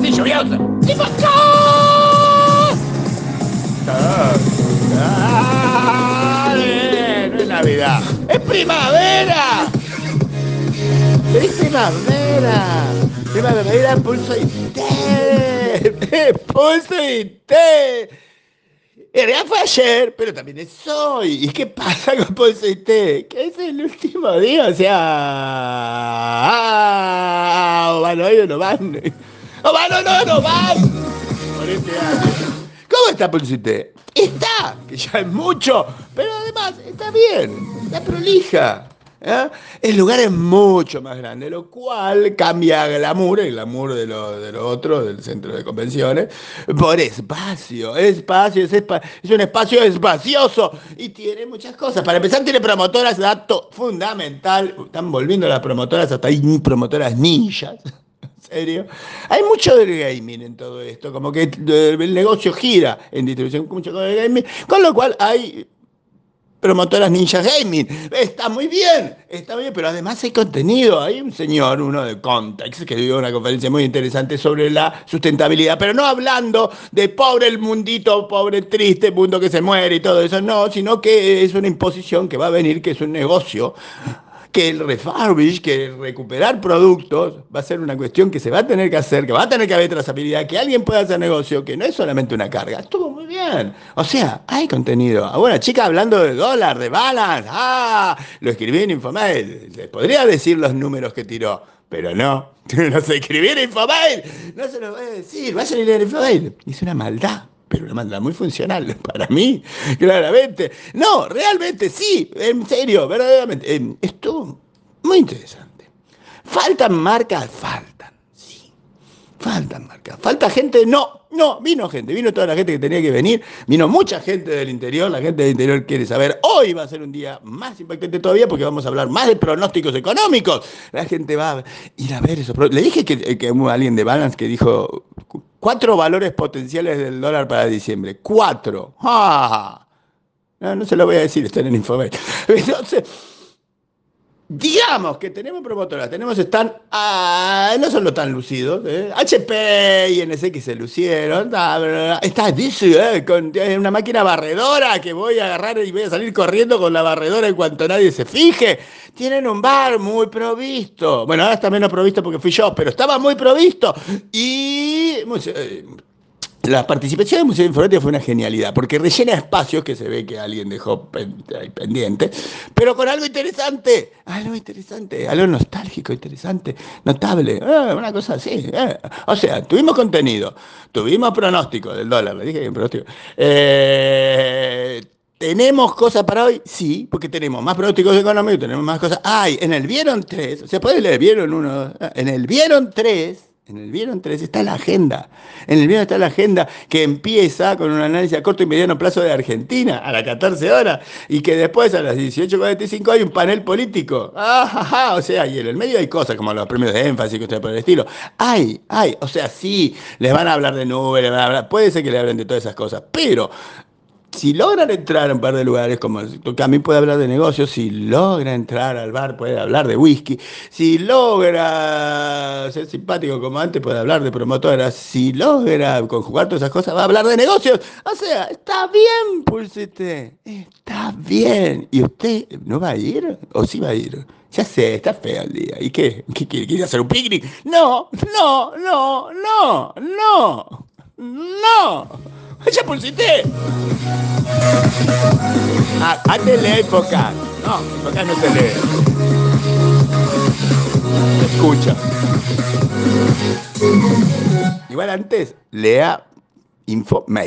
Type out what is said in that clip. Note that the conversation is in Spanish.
Prisioneros de No es Navidad, es primavera. Es primavera. Primavera, pulso y té. Pulso y té. En realidad fue ayer, pero también es hoy. ¿Y qué pasa con Pulso y Té? Que es el último día, o sea. Ah, ¿Van hoy o no van? ¡Oh, bueno, no, no año. ¿Cómo está Pulso y té? Está, que ya es mucho, pero además está bien, está prolija. ¿eh? El lugar es mucho más grande, lo cual cambia glamour, el glamour de lo, de lo otro, del centro de convenciones, por espacio. Espacio, es, es un espacio espacioso y tiene muchas cosas. Para empezar, tiene promotoras, dato fundamental. Están volviendo las promotoras, hasta hay promotoras ninjas. ¿En serio? Hay mucho del gaming en todo esto, como que eh, el negocio gira en distribución, mucho con el gaming, con lo cual hay promotoras Ninja Gaming. Está muy bien, está bien, pero además hay contenido. Hay un señor, uno de Context, que dio una conferencia muy interesante sobre la sustentabilidad, pero no hablando de pobre el mundito, pobre triste mundo que se muere y todo eso, no, sino que es una imposición que va a venir, que es un negocio que el refurbish, que el recuperar productos, va a ser una cuestión que se va a tener que hacer, que va a tener que haber trazabilidad, que alguien pueda hacer negocio, que no es solamente una carga. Estuvo muy bien. O sea, hay contenido. Ah, Bueno, chica hablando de dólar, de balance, ah, lo escribí en Infomail. Les podría decir los números que tiró, pero no. No se escribí en Infomail. No se lo voy a decir. Vayan a leer Infomail. Hice una maldad pero una maldad muy funcional para mí, claramente. No, realmente sí, en serio, verdaderamente. Eh, Estuvo muy interesante. ¿Faltan marcas? Faltan, sí. Faltan marcas. ¿Falta gente? No, no, vino gente, vino toda la gente que tenía que venir, vino mucha gente del interior, la gente del interior quiere saber, hoy va a ser un día más impactante todavía porque vamos a hablar más de pronósticos económicos. La gente va a ir a ver esos Le dije que, que hubo alguien de Balance que dijo cuatro valores potenciales del dólar para diciembre. Cuatro. ¡Ah! No, no se lo voy a decir, están en Infomail. Entonces, digamos que tenemos promotoras, tenemos están, ah, no son los tan lucidos, ¿eh? HP y NSX se lucieron, está DC, ¿eh? con eh, una máquina barredora que voy a agarrar y voy a salir corriendo con la barredora en cuanto nadie se fije. Tienen un bar muy provisto. Bueno, ahora está menos provisto porque fui yo, pero estaba muy provisto. Y eh, la participación del Museo de Informática fue una genialidad, porque rellena espacios que se ve que alguien dejó pendiente, pero con algo interesante, algo interesante, algo nostálgico, interesante, notable, eh, una cosa así. eh. O sea, tuvimos contenido, tuvimos pronóstico del dólar, le dije que pronóstico. Eh, ¿Tenemos cosas para hoy? Sí, porque tenemos más pronósticos económicos, tenemos más cosas. Ay, en el Vieron 3, o sea, puede leer Vieron 1, en el Vieron 3, en el Vieron 3 está la agenda. En el Vieron está la agenda que empieza con un análisis a corto y mediano plazo de Argentina a las 14 horas y que después a las 18.45 hay un panel político. Ajá, o sea, y en el medio hay cosas como los premios de énfasis y cosas por el estilo. Hay, hay, o sea, sí, les van a hablar de nubes, les van a hablar, puede ser que le hablen de todas esas cosas, pero si logran entrar a un par de lugares, como Camín puede hablar de negocios, si logra entrar al bar puede hablar de whisky, si logra ser simpático como antes puede hablar de promotoras, si logra conjugar todas esas cosas va a hablar de negocios. O sea, está bien, Pulsete, está bien. ¿Y usted no va a ir? ¿O sí va a ir? Ya sé, está feo el día. ¿Y qué? ¿Quiere hacer un picnic? No, no, no, no, no, no. ¡Ya pulsité! Ah, antes lee Infocar. No, Infocar no se lee. Escucha. Igual antes, lea Infomail.